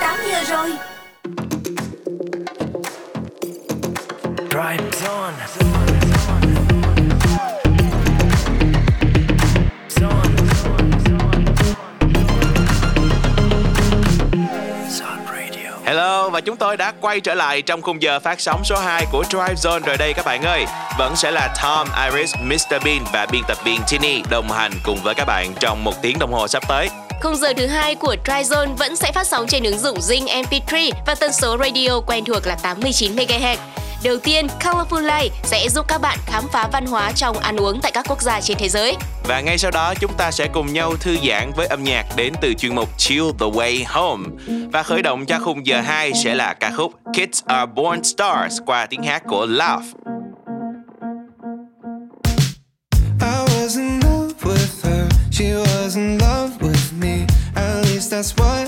18 giờ rồi Drive on. Hello và chúng tôi đã quay trở lại trong khung giờ phát sóng số 2 của Drive Zone rồi đây các bạn ơi. Vẫn sẽ là Tom, Iris, Mr Bean và biên tập viên Tini đồng hành cùng với các bạn trong một tiếng đồng hồ sắp tới. Khung giờ thứ hai của Tryzone vẫn sẽ phát sóng trên ứng dụng Zing MP3 và tần số radio quen thuộc là 89 MHz. Đầu tiên, Colorful Life sẽ giúp các bạn khám phá văn hóa trong ăn uống tại các quốc gia trên thế giới. Và ngay sau đó chúng ta sẽ cùng nhau thư giãn với âm nhạc đến từ chuyên mục Chill the Way Home. Và khởi động cho khung giờ 2 sẽ là ca khúc Kids Are Born Stars qua tiếng hát của Love. I was in love with her. She was that's what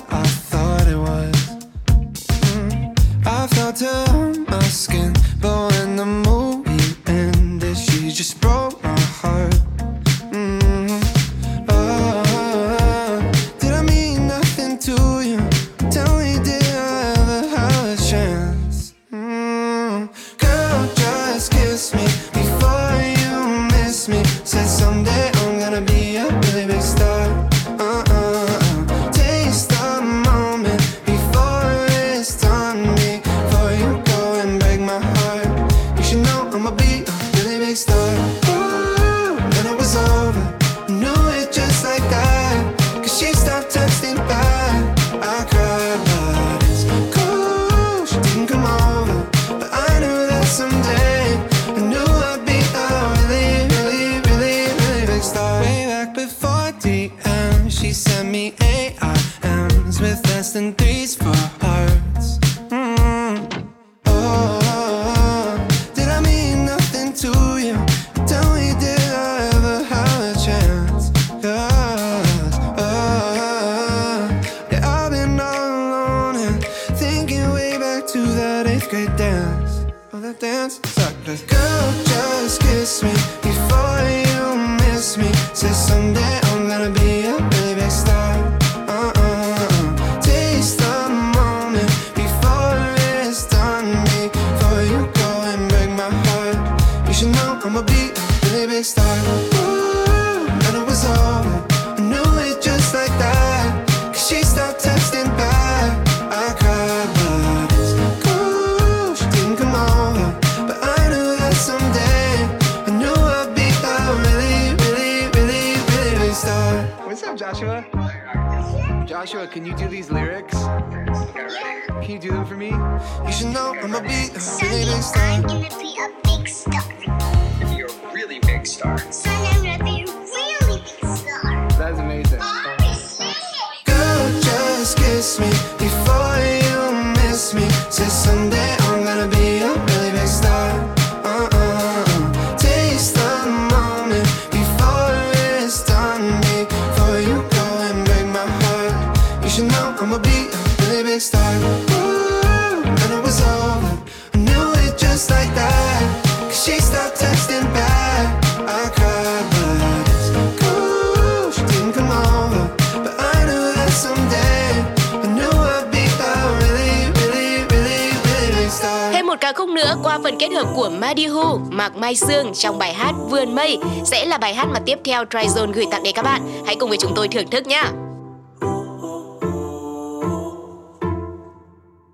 Và không nữa qua phần kết hợp của Madihu, Mạc Mai Sương trong bài hát Vườn Mây sẽ là bài hát mà tiếp theo Tryzone gửi tặng đến các bạn. Hãy cùng với chúng tôi thưởng thức nhé.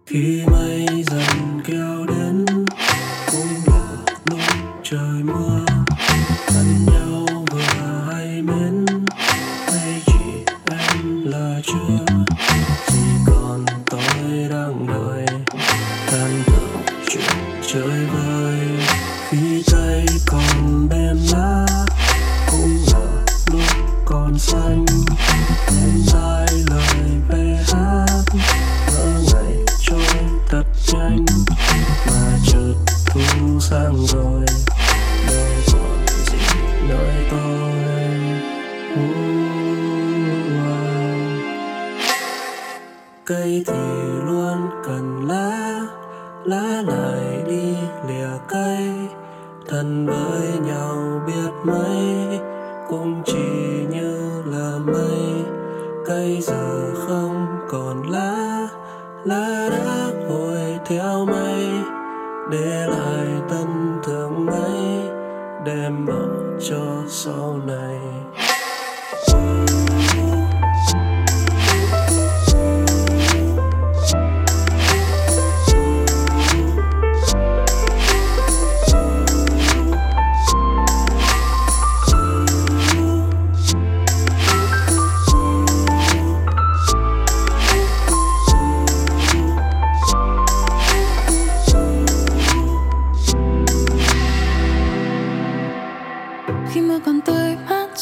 Khi mây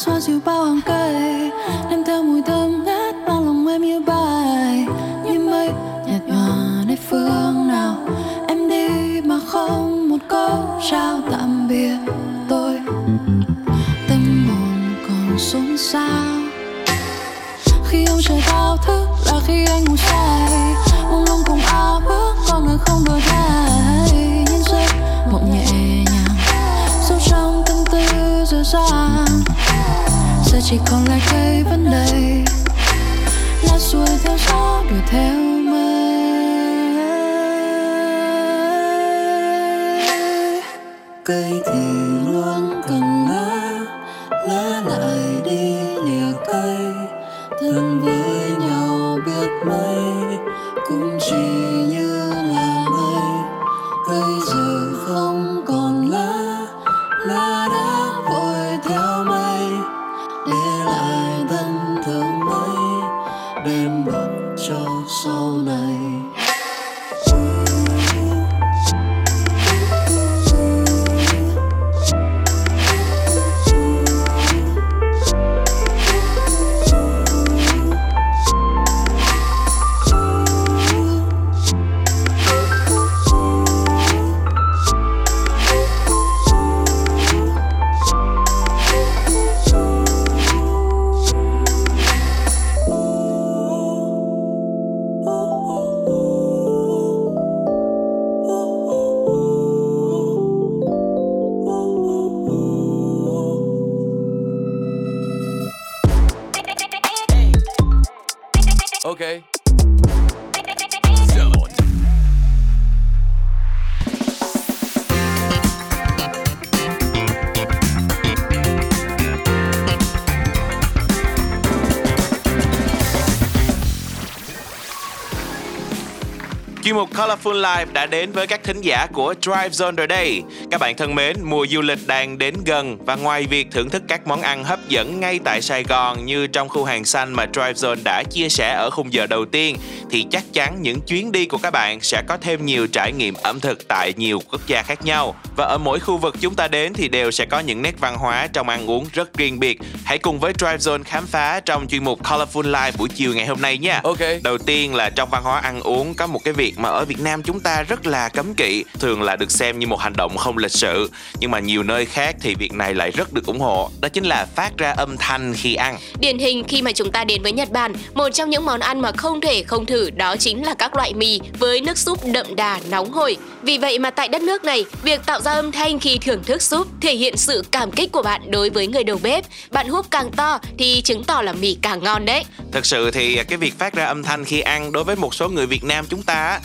xoa dịu bao hàng cây. Đem theo mùi thơm ngát bao lòng em như bài. Như mây, nhạt nhòa nơi phương nào. Em đi mà không một câu chào tạm biệt tôi. Tâm hồn còn xôn xao. Khi ông trời thao thức là khi anh ngủ say. Mông lung cùng ao ước con người không đổi thay. Chỉ còn lại cây vấn đề. Lá xuôi theo gió đuổi theo mây cây thì luôn Okay. Chuyên mục Colorful Life đã đến với các thính giả của Drive Zone rồi đây. Các bạn thân mến, mùa du lịch đang đến gần và ngoài việc thưởng thức các món ăn hấp dẫn ngay tại Sài Gòn như trong khu hàng xanh mà Drive Zone đã chia sẻ ở khung giờ đầu tiên thì chắc chắn những chuyến đi của các bạn sẽ có thêm nhiều trải nghiệm ẩm thực tại nhiều quốc gia khác nhau. Và ở mỗi khu vực chúng ta đến thì đều sẽ có những nét văn hóa trong ăn uống rất riêng biệt. Hãy cùng với Drive Zone khám phá trong chuyên mục Colorful Life buổi chiều ngày hôm nay nha. Ok. Đầu tiên là trong văn hóa ăn uống có một cái việc mà ở Việt Nam chúng ta rất là cấm kỵ, thường là được xem như một hành động không lịch sự, nhưng mà nhiều nơi khác thì việc này lại rất được ủng hộ. Đó chính là phát ra âm thanh khi ăn. Điển hình khi mà chúng ta đến với Nhật Bản, một trong những món ăn mà không thể không thử đó chính là các loại mì với nước súp đậm đà nóng hổi. Vì vậy mà tại đất nước này, việc tạo ra âm thanh khi thưởng thức súp thể hiện sự cảm kích của bạn đối với người đầu bếp. Bạn húp càng to thì chứng tỏ là mì càng ngon đấy. Thực sự thì cái việc phát ra âm thanh khi ăn đối với một số người Việt Nam chúng ta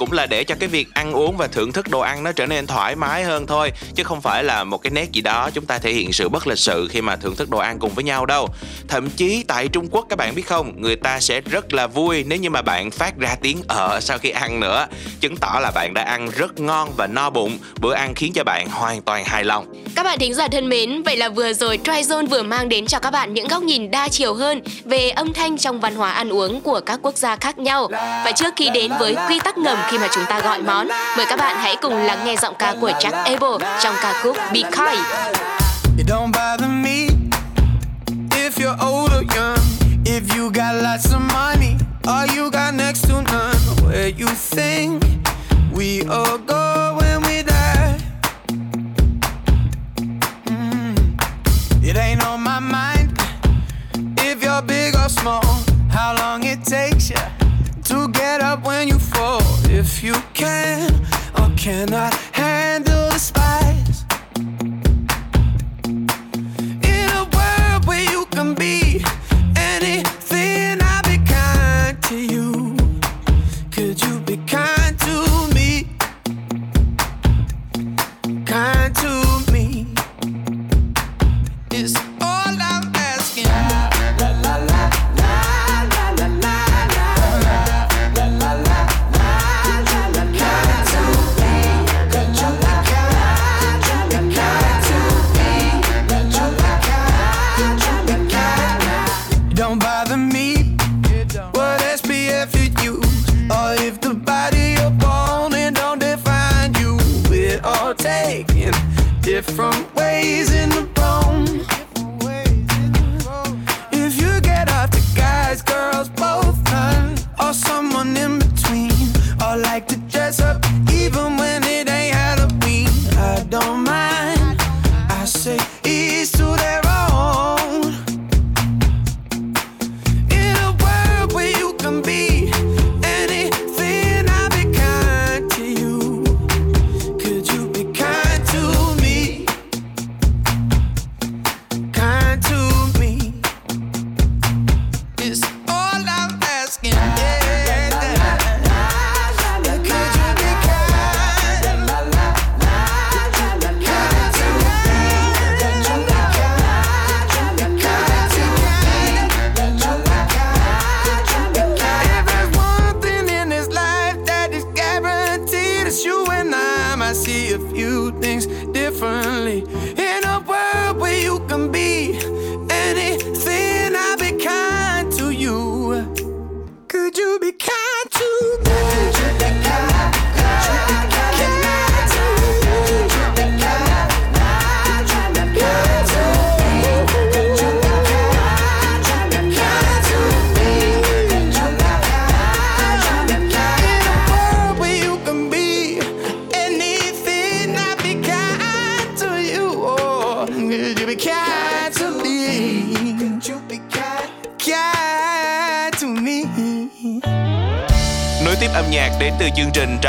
cũng là để cho cái việc ăn uống và thưởng thức đồ ăn nó trở nên thoải mái hơn thôi chứ không phải là một cái nét gì đó chúng ta thể hiện sự bất lịch sự khi mà thưởng thức đồ ăn cùng với nhau đâu. Thậm chí tại Trung Quốc các bạn biết không người ta sẽ rất là vui nếu như mà bạn phát ra tiếng ở sau khi ăn nữa. Chứng tỏ là bạn đã ăn rất ngon và no bụng bữa ăn khiến cho bạn hoàn toàn hài lòng. Các bạn thính giả thân mến, vậy là vừa rồi Tryzone vừa mang đến cho các bạn những góc nhìn đa chiều hơn về âm thanh trong văn hóa ăn uống của các quốc gia khác nhau. Và trước khi đến với quy tắc ngầm khi mà chúng ta gọi món, mời các bạn hãy cùng lắng nghe giọng ca của Jack Abel trong ca khúc Be Kind. It don't bother me if you're old or young, if you got lots of money or you got next to none. Where you think we all go when we die? Mm. It ain't on my mind if you're big or small. How long it takes you up when you fall? If you can or cannot handle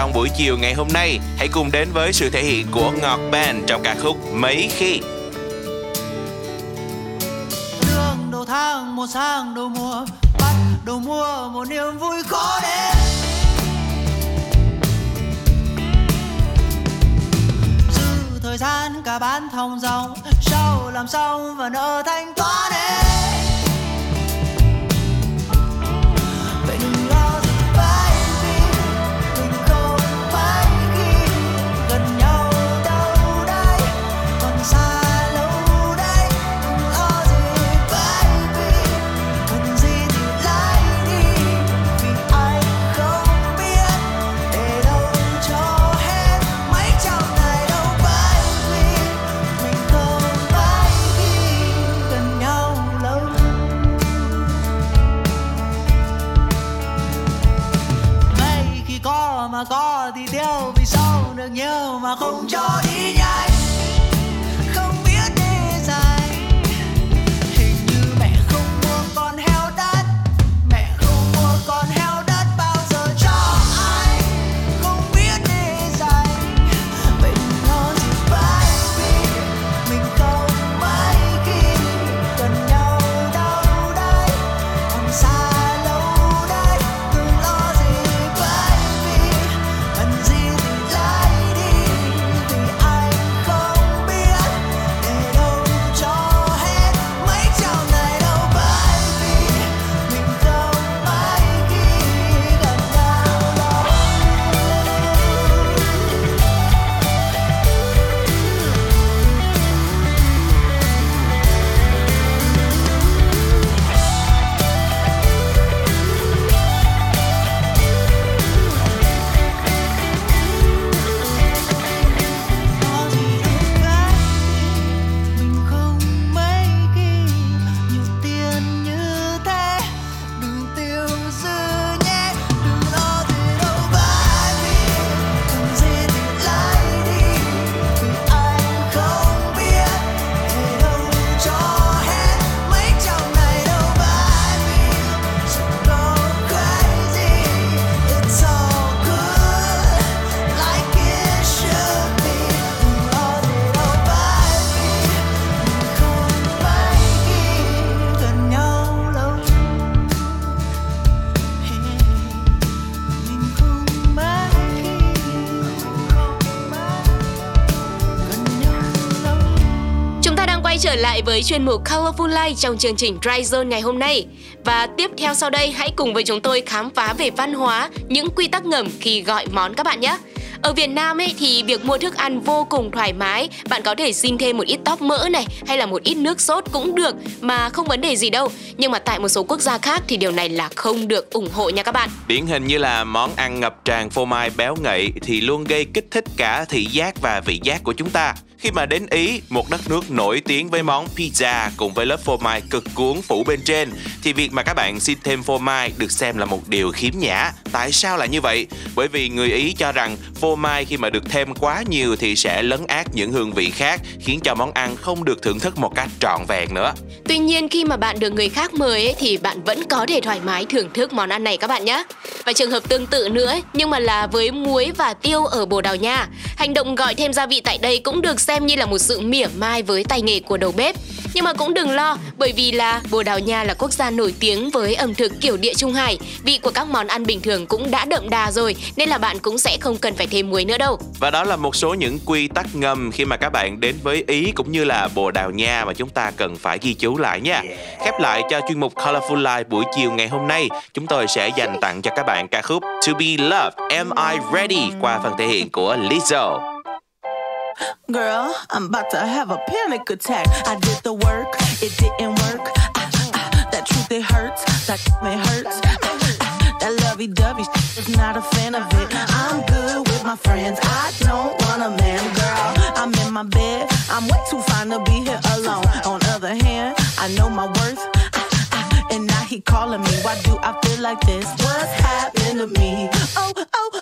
trong buổi chiều ngày hôm nay, hãy cùng đến với sự thể hiện của Ngọt Band trong ca khúc Mấy Khi. Đường đầu tháng, một sang đầu mùa, bắt đầu mùa một niềm vui khó đến. Dư thời gian cả bán thong dòng, sau làm xong và nỡ trở lại với chuyên mục Colorful Life trong chương trình Dry Zone ngày hôm nay. Và tiếp theo sau đây hãy cùng với chúng tôi khám phá về văn hóa, những quy tắc ngầm khi gọi món các bạn nhé. Ở Việt Nam ấy thì việc mua thức ăn vô cùng thoải mái, bạn có thể xin thêm một ít tóp mỡ này hay là một ít nước sốt cũng được mà không vấn đề gì đâu. Nhưng mà tại một số quốc gia khác thì điều này là không được ủng hộ nha các bạn. Điển hình như là món ăn ngập tràn phô mai béo ngậy thì luôn gây kích thích cả thị giác và vị giác của chúng ta. Khi mà đến Ý, một đất nước nổi tiếng với món pizza cùng với lớp phô mai cực cuốn phủ bên trên, thì việc mà các bạn xin thêm phô mai được xem là một điều khiếm nhã. Tại sao lại như vậy? Bởi vì người Ý cho rằng phô mai khi mà được thêm quá nhiều thì sẽ lấn át những hương vị khác, khiến cho món ăn không được thưởng thức một cách trọn vẹn nữa. Tuy nhiên khi mà bạn được người khác mời ấy, thì bạn vẫn có thể thoải mái thưởng thức món ăn này các bạn nhé. Và trường hợp tương tự nữa nhưng mà là với muối và tiêu ở Bồ Đào Nha. Hành động gọi thêm gia vị tại đây cũng được xem xem như là một sự mỉa mai với tay nghề của đầu bếp. Nhưng mà cũng đừng lo bởi vì là Bồ Đào Nha là quốc gia nổi tiếng với ẩm thực kiểu địa Trung Hải. Vị của các món ăn bình thường cũng đã đậm đà rồi nên là bạn cũng sẽ không cần phải thêm muối nữa đâu. Và đó là một số những quy tắc ngầm khi mà các bạn đến với Ý cũng như là Bồ Đào Nha mà chúng ta cần phải ghi chú lại nha. Khép lại cho chuyên mục Colorful Life buổi chiều ngày hôm nay, chúng tôi sẽ dành tặng cho các bạn ca khúc To Be Loved, Am I Ready qua phần thể hiện của Lizzo. Girl, I'm about to have a panic attack. I did the work, it didn't work. That truth, it hurts. That it hurts. Ah, that lovey dovey is not a fan of it. I'm good with my friends. I don't want a man, girl. I'm in my bed. I'm way too fine to be here alone. On other hand, I know my worth. And now he calling me. Why do I feel like this? What's happening to me? Oh, oh,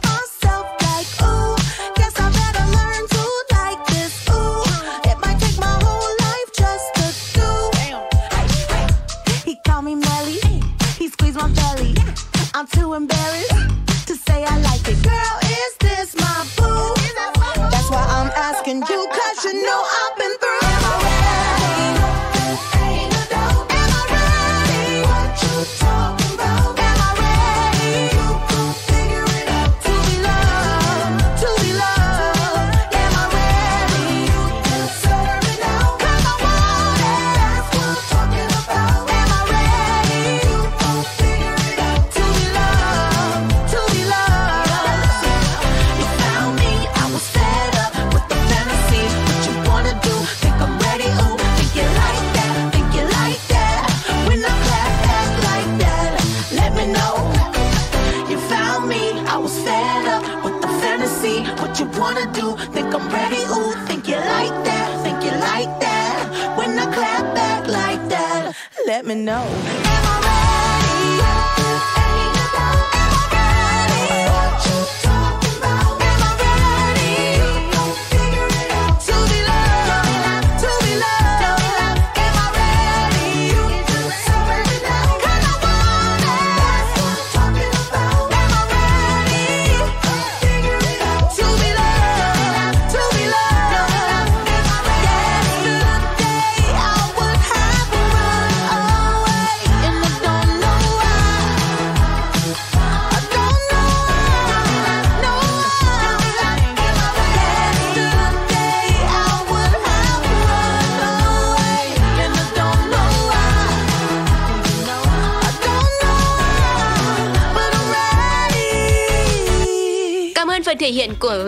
no.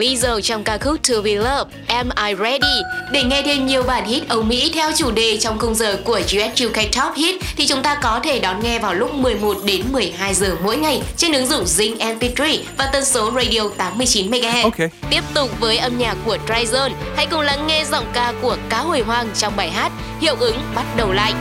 Lizzo trong ca khúc To Be Loved, Am I Ready? Để nghe thêm nhiều bản hit Âu Mỹ theo chủ đề trong khung giờ của US UK Top Hit thì chúng ta có thể đón nghe vào lúc 11 đến 12 giờ mỗi ngày trên ứng dụng Zing MP3 và tần số radio 89 MHz. Ok. Tiếp tục với âm nhạc của Tryzone, hãy cùng lắng nghe giọng ca của Cá Hồi Hoang trong bài hát Hiệu ứng bắt đầu lại.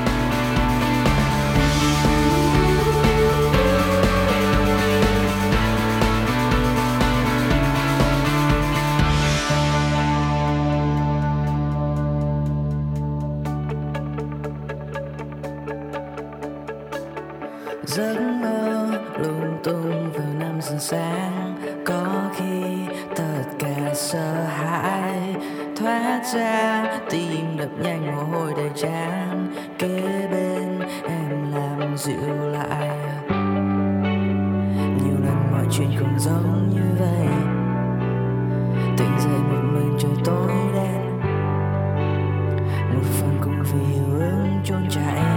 xa tim đập nhanh, mồ hôi đầy trán. Kế bên em làm dịu lại. Nhiều lần mọi chuyện không giống như vậy. Tỉnh dậy một mình trời tối đen. Một phần cũng vì hiệu ứng trốn chạy.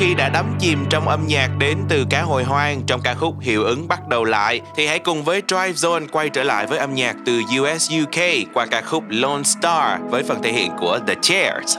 khi đã đắm chìm trong âm nhạc đến từ cá hồi hoang, trong ca khúc Hiệu ứng bắt đầu lại, thì hãy cùng với Drive Zone quay trở lại với âm nhạc từ US UK qua ca khúc Lone Star với phần thể hiện của The Chairs.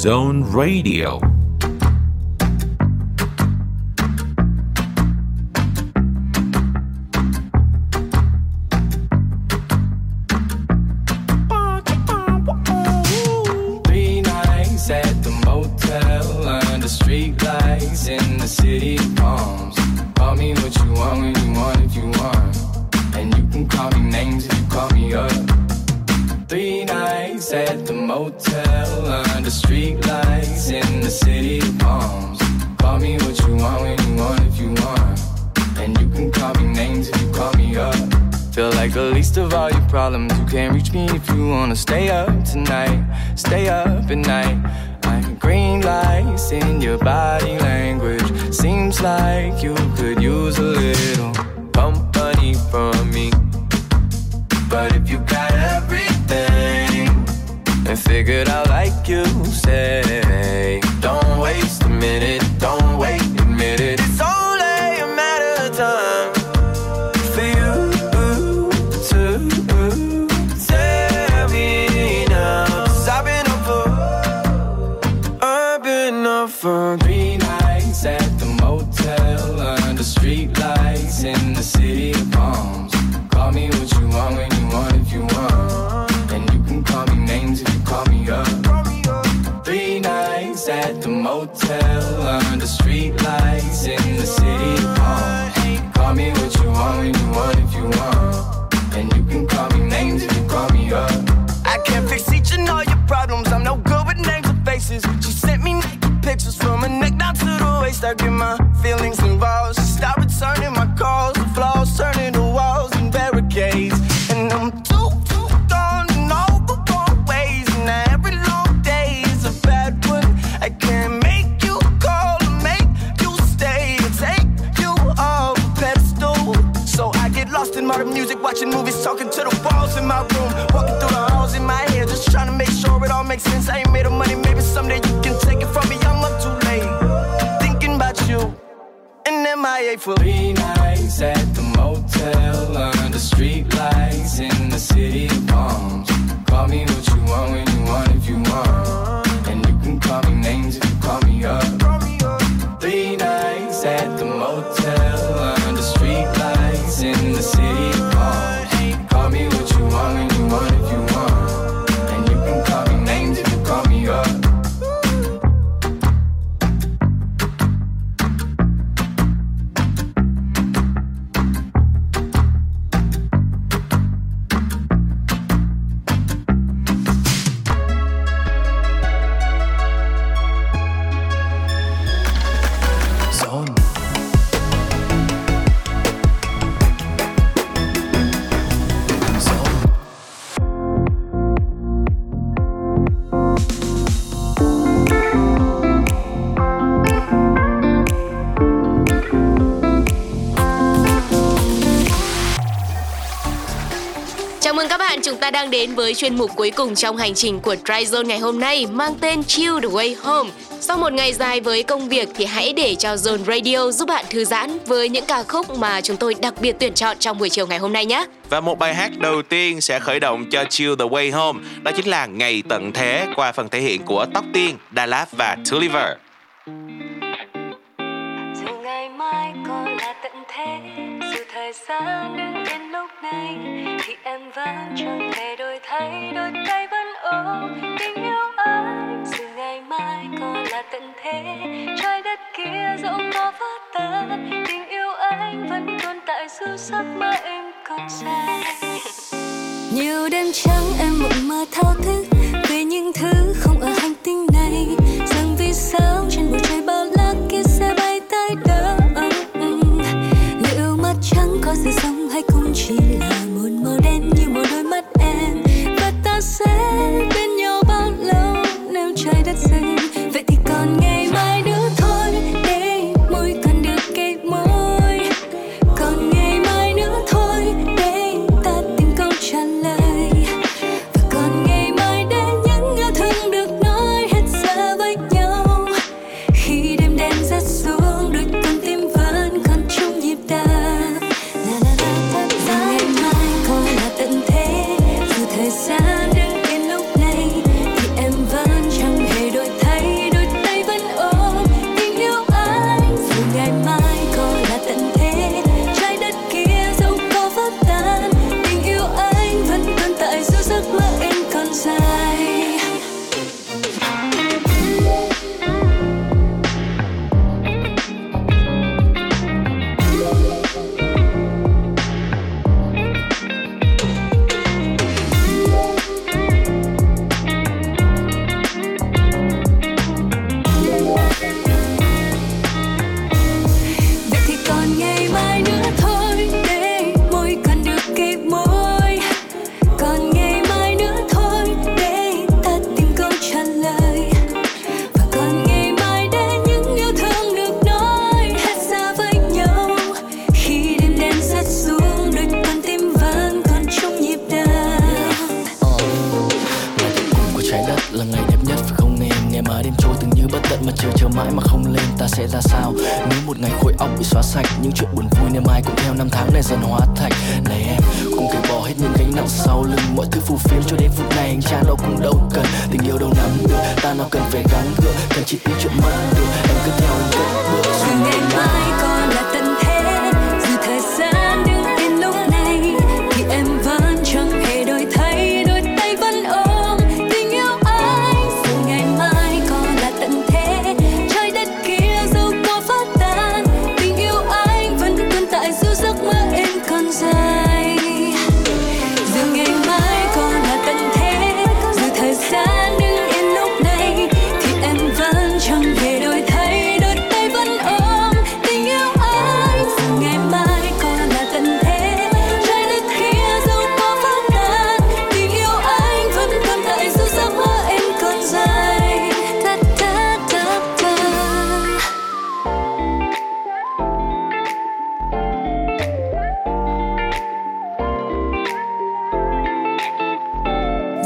Zone Radio. hotel under street lights in the city hall. Call me what you want when you want if you want. And you can call me names if you call me up. I can't fix each and all your problems. I'm no good with names or faces. You sent me naked pictures from her neck down to the waist. I get my feelings involved. Stop returning my I ate for. Chào mừng các bạn, chúng ta đang đến với chuyên mục cuối cùng trong hành trình của Tryzone ngày hôm nay mang tên Chill the Way Home. Sau một ngày dài với công việc thì hãy để cho Zone Radio giúp bạn thư giãn với những ca khúc mà chúng tôi đặc biệt tuyển chọn trong buổi chiều ngày hôm nay nhé. Và một bài hát đầu tiên sẽ khởi động cho Chill the Way Home, đó chính là Ngày tận thế qua phần thể hiện của Tóc Tiên, Đà Lạt và Tulliver. Dù ngày mai còn là tận thế, dù thời gian đưa nay thì em vẫn chẳng thể đổi thay, đôi tay vẫn ôm tình yêu anh. Dù ngày mai còn là tận thế trái đất kia dẫu có vỡ tan, tình yêu anh vẫn tồn tại dù giấc mơ em còn xa nhiều đêm trắng em mộng mơ thao thức về những thứ không ở hành tinh này. Rằng vì sao trên bầu trời bao said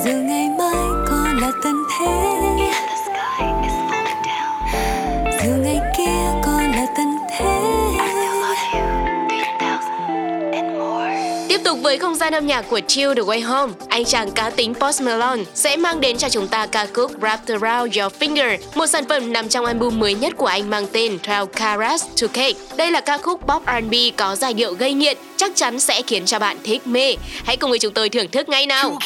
dù ngày mai có là tận thế dù ngày kia có là tận thế Tiếp tục với không gian âm nhạc của Chill The Way Home, anh chàng cá tính Post Malone sẽ mang đến cho chúng ta ca khúc Wrapped Around Your Finger, một sản phẩm nằm trong album mới nhất của anh mang tên Twelve Carats to Cake. Đây là ca khúc pop R&B có giai điệu gây nghiện, chắc chắn sẽ khiến cho bạn thích mê. Hãy cùng với chúng tôi thưởng thức ngay nào.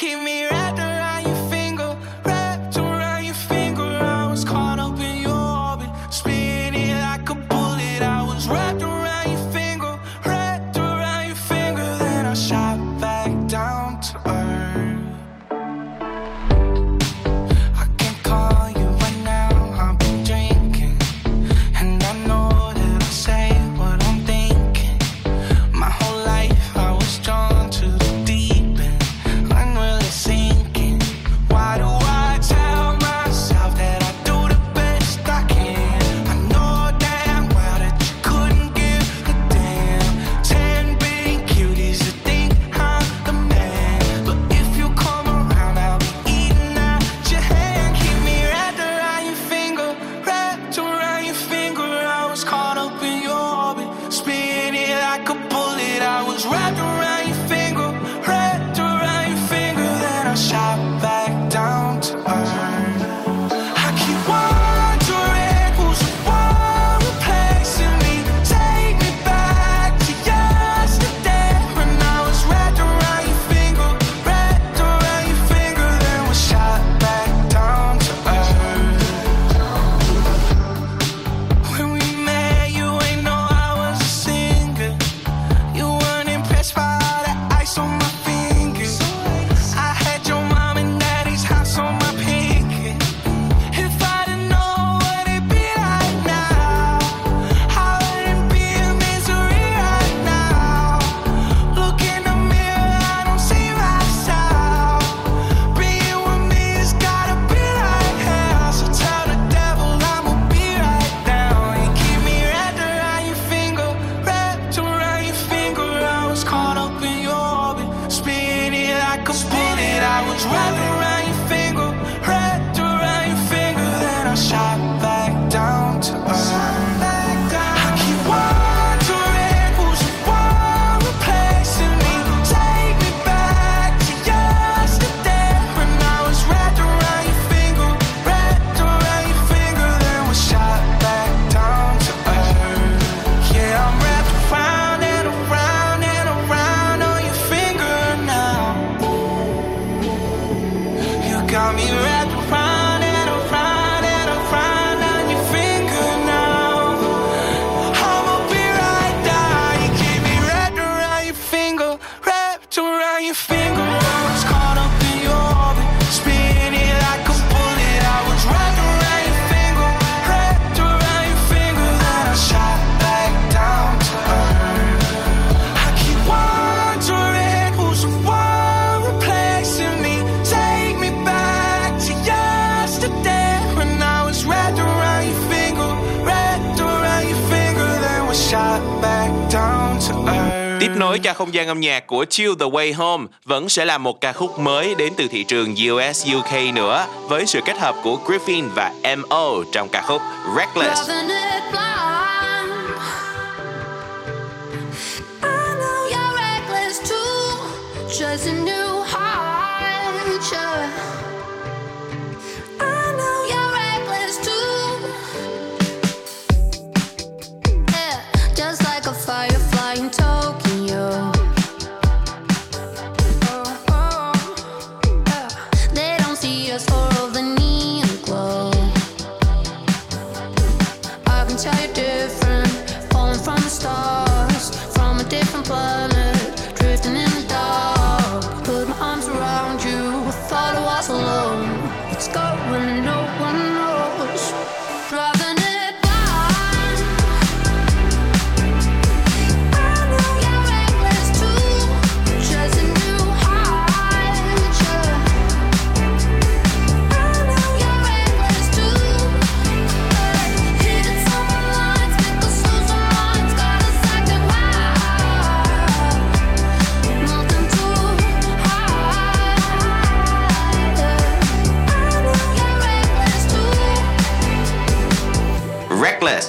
sang âm nhạc của Chill the Way Home vẫn sẽ là một ca khúc mới đến từ thị trường US UK nữa với sự kết hợp của Griffin và MO trong ca khúc Reckless.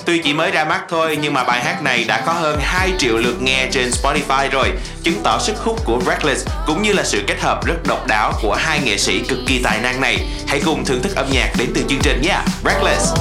Tuy chỉ mới ra mắt thôi nhưng mà bài hát này đã có hơn 2 triệu lượt nghe trên Spotify rồi, chứng tỏ sức hút của Reckless cũng như là sự kết hợp rất độc đáo của hai nghệ sĩ cực kỳ tài năng này. Hãy cùng thưởng thức âm nhạc đến từ chương trình nhé. Reckless.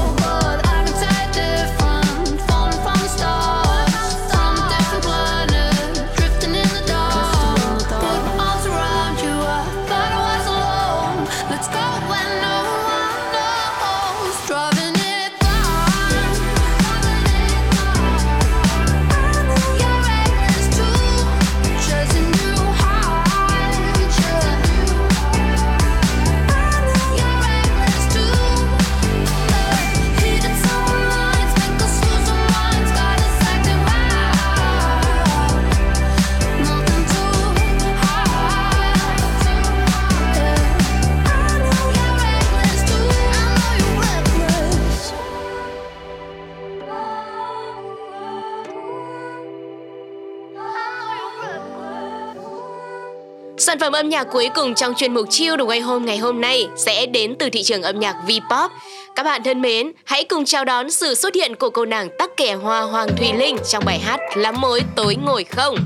Sản phẩm âm nhạc cuối cùng trong chuyên mục Chill đồng ngày hôm ngày hôm nay sẽ đến từ thị trường âm nhạc V-pop. Các bạn thân mến, hãy cùng chào đón sự xuất hiện của cô nàng tắc kè hoa Hoàng Thùy Linh trong bài hát Lắm mối tối ngồi không.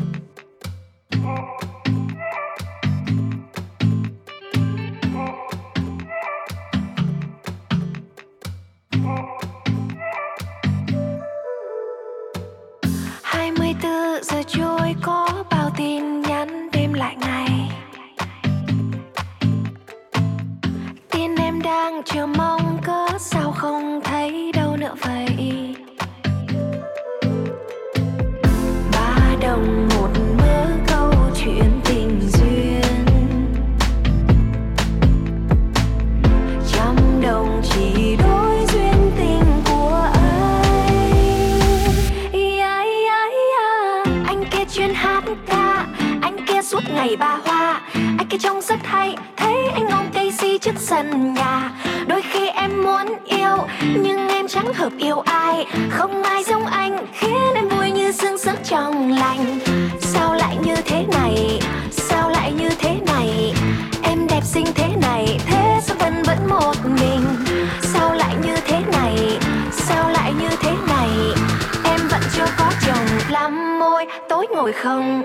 hai mươi bốn giờ trôi có bao tin nhắn đêm lại ngày đang chờ mong cớ sao không thấy đâu nữa vậy. Ba đồng một mớ câu chuyện tình duyên. Trăm đồng chỉ đôi duyên tình của anh Ia, ia, ia. anh kia chuyên hát ca anh kia suốt ngày ba hoa. Anh kia trông rất hay thấy anh sân nhà. Đôi khi em muốn yêu, nhưng em chẳng hợp yêu ai. Không ai giống anh, khiến em vui như sương giấc trong lành. Sao lại như thế này? Sao lại như thế này? Em đẹp xinh thế này, thế sao vẫn vẫn một mình? Sao lại như thế này? Sao lại như thế này? Em vẫn chưa có chồng lắm môi tối ngồi không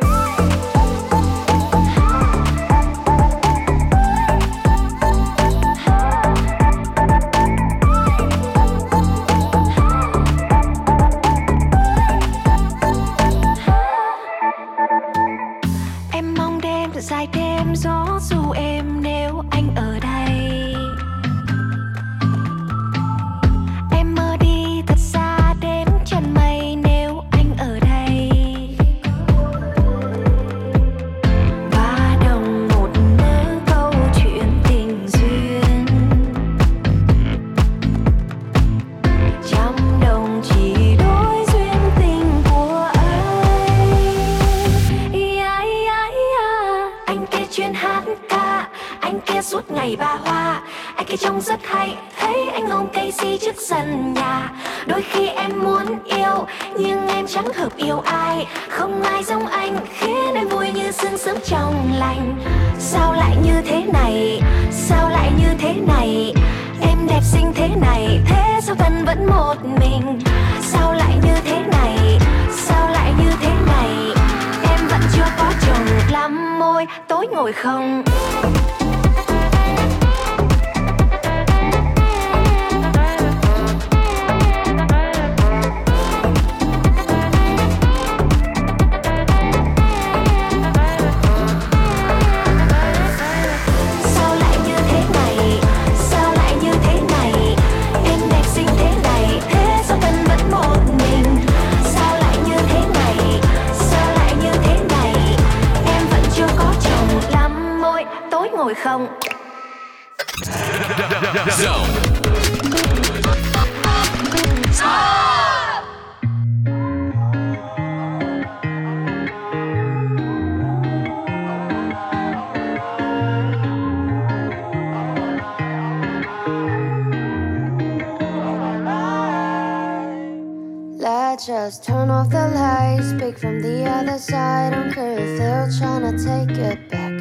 other side. Don't care if they're trying to take it back.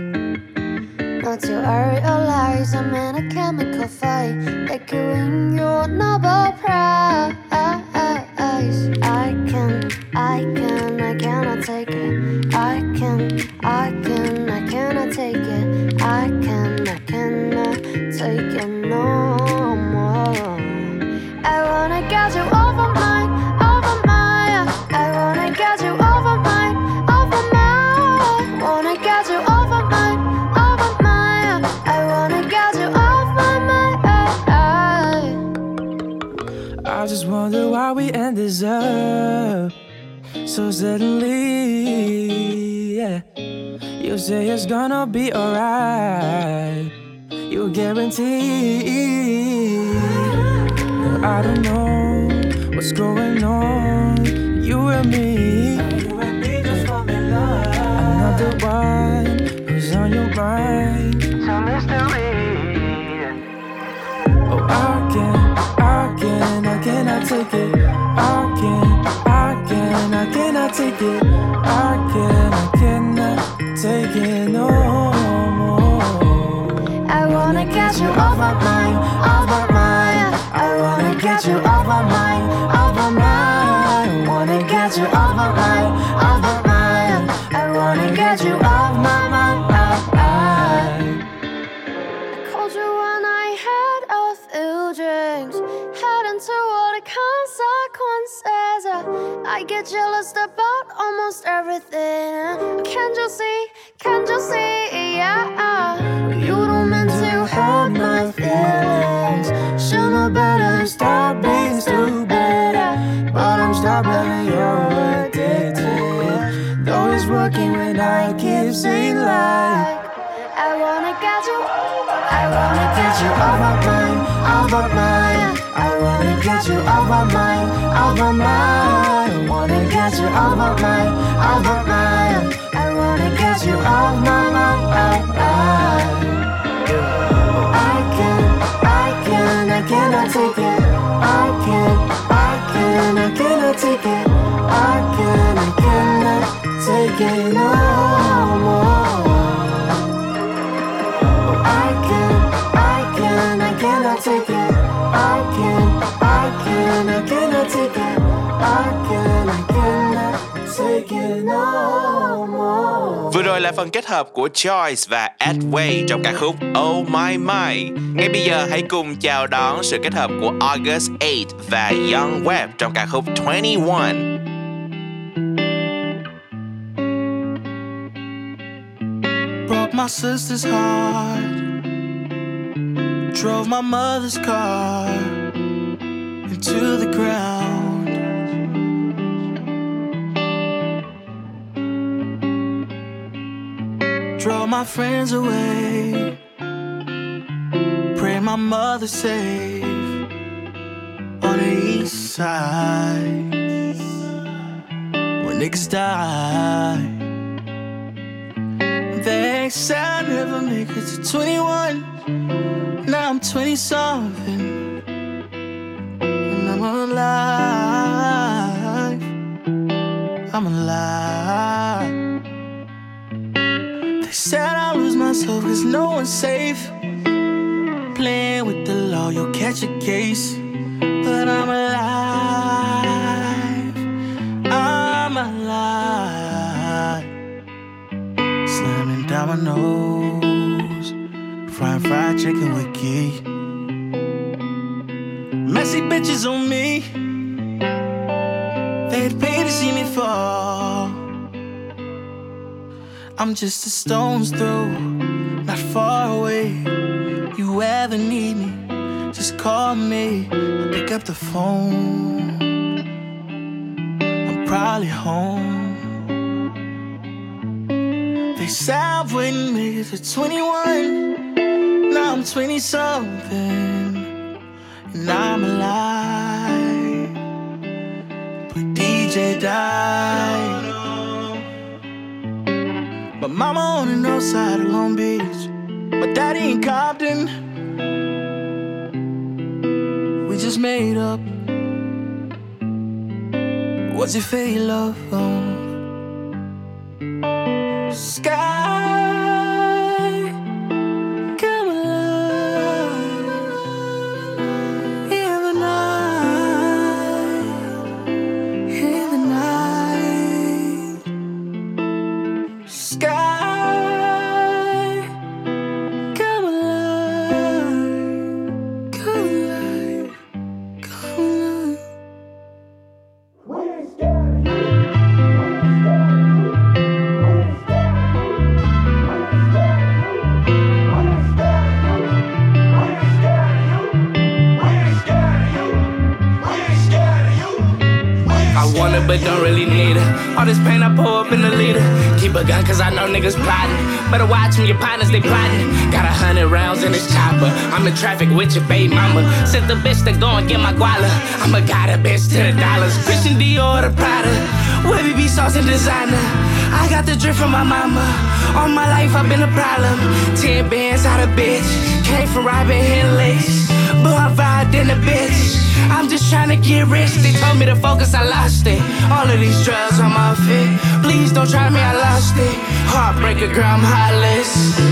Not till I realize I'm in you off my mind, off my mind. I wanna get you off my mind, off my mind. I wanna get you off my mind. I called you when I had a few drinks, head into all the consequences. I get jealous about almost everything. Can't you see? Can't you see? Yeah. You don't mean to hurt my feelings. Should know better, stop being stupid. But I'm stubborn, you're addicted. Though it's working when I keep saying like. I wanna get you, I wanna get you off my mind, off my mind. I wanna get you off my mind, off my mind. Wanna get you off my mind, off my mind. Wanna get you off my mind. I can, I can, I cannot take it. I can, I can, I cannot take it. I can, I cannot take it no more. I can, I can, I cannot take it. I can, I can, I cannot take it. I can, Vừa rồi là phần kết hợp của Choice và Edway trong ca khúc Oh My My. Ngay bây giờ hãy cùng chào đón sự kết hợp của August 8 và Young Web trong ca khúc 21. my sister's heart, drove my mother's car into the ground. Drove my friends away, pray my mother safe on the east side. When niggas die. They said I never make it to 21. Now I'm 20 something. And I'm alive. I'm alive. Myself cause no one's safe. Playing with the law, you'll catch a case. But I'm alive. I'm alive slamming dominoes, frying fried chicken with ghee. Messy bitches on me, they'd pay to see me fall. I'm just a stone's throw, not far away. You ever need me, just call me. I'll pick up the phone. I'm probably home. They wouldn't make it to 21. Now I'm 20 something. And I'm alive. But DJ died. My mama on the north side of Long Beach but that ain't Compton. We just made up. Was it fake love? Oh. Keep a gun, cause I know niggas plotting. Better watch when your partners, they plotting. Got a hundred rounds in this chopper. I'm in traffic with your baby mama. Sent the bitch to go and get my guala. I'ma got a bitch to the dollars. Christian Dior, the Prada. Wavy B sauce and designer. I got the drip from my mama. All my life I've been a problem. Ten bands out of bitch. Came from robbing Henleys. But I vibed in a bitch. I'm just trying to get rich. They told me to focus, I lost it. All of these drugs on my fit. Please don't try me, I lost it. Heartbreaker, girl, I'm heartless.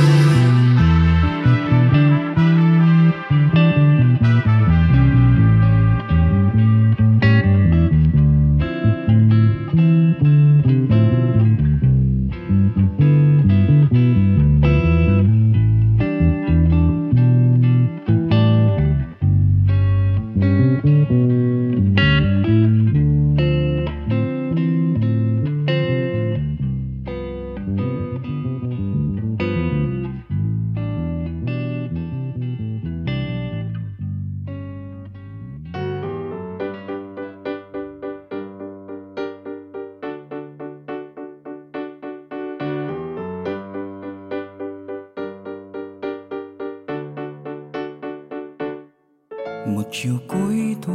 Một chiều cuối thu,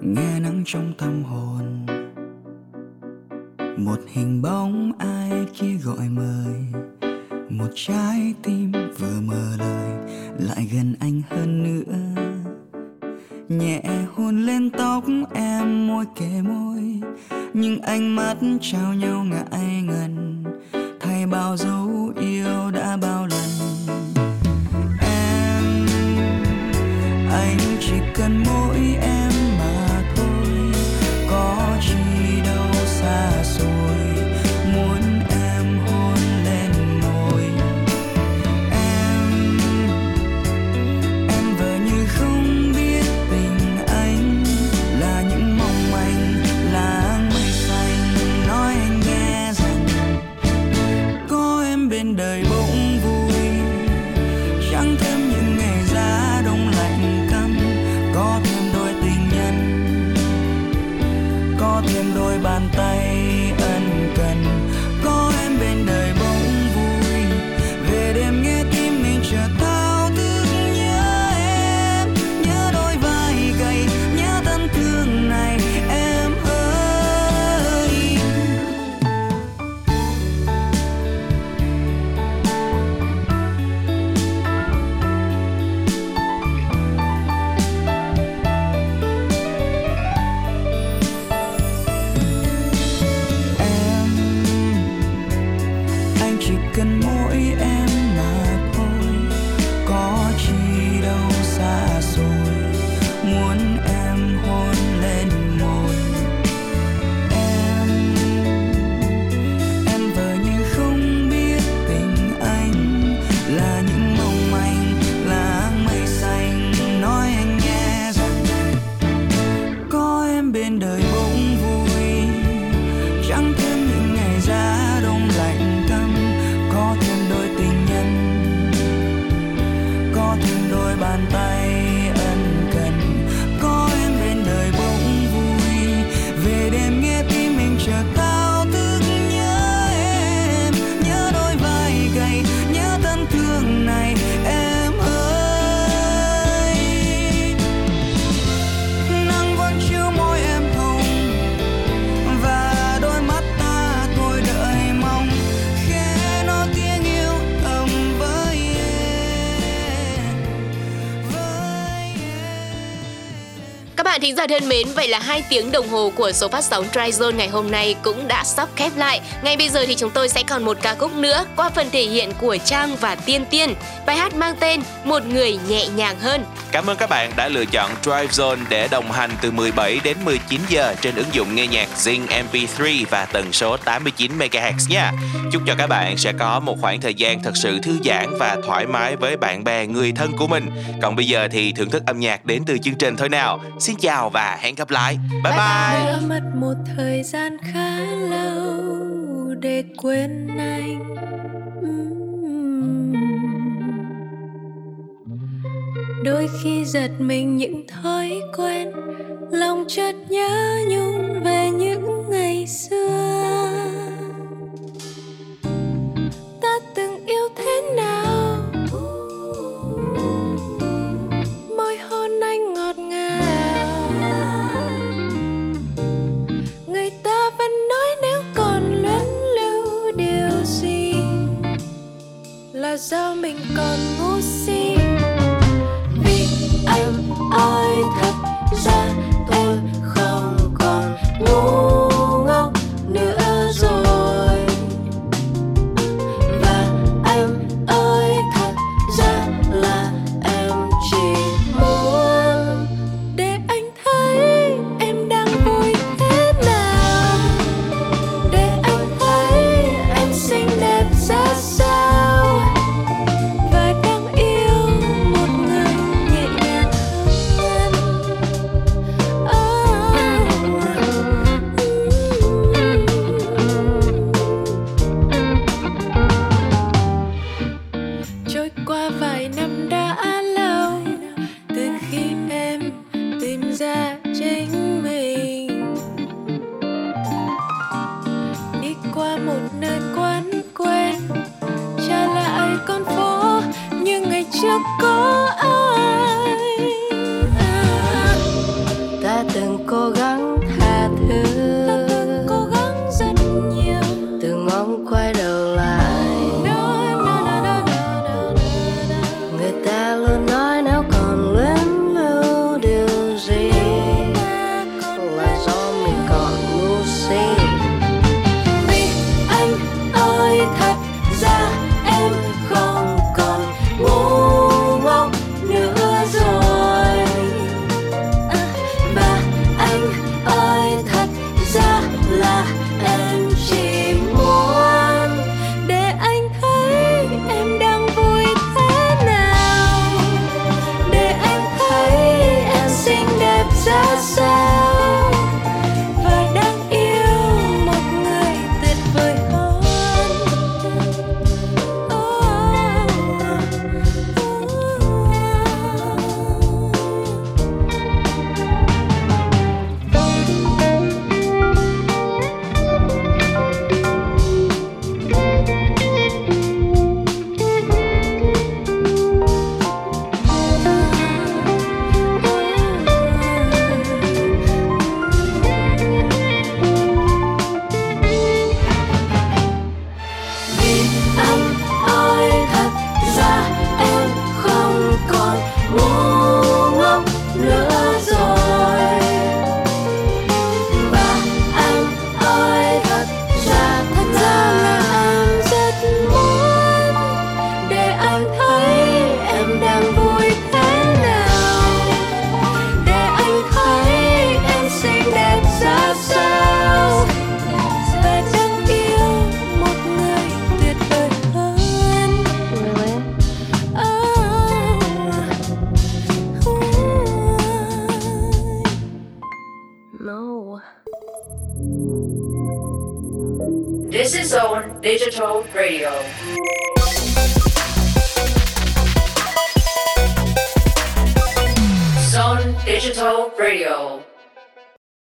nghe nắng trong tâm hồn. Một hình bóng ai kia gọi mời. Một trái tim vừa mở lời, lại gần anh hơn nữa. Nhẹ hôn lên tóc em môi kề môi, nhưng ánh mắt trao nhau ngại ngần. Thay bao dấu thân mến, vậy là hai tiếng đồng hồ của số phát sóng Dry Zone ngày hôm nay cũng đã sắp khép lại. Ngay bây giờ thì chúng tôi sẽ còn một ca khúc nữa qua phần thể hiện của Trang và Tiên Tiên. Bài hát mang tên Một người nhẹ nhàng hơn. Cảm ơn các bạn đã lựa chọn Drive Zone để đồng hành từ 17 đến 19 giờ trên ứng dụng nghe nhạc Zing MP3 và tần số 89 MHz nha. Chúc cho các bạn sẽ có một khoảng thời gian thật sự thư giãn và thoải mái với bạn bè, người thân của mình. Còn bây giờ thì thưởng thức âm nhạc đến từ chương trình thôi nào. Xin chào và hẹn gặp lại. Bye bye. đã mất một thời gian khá lâu để quên anh đôi khi giật mình những thói quen lòng chợt nhớ nhung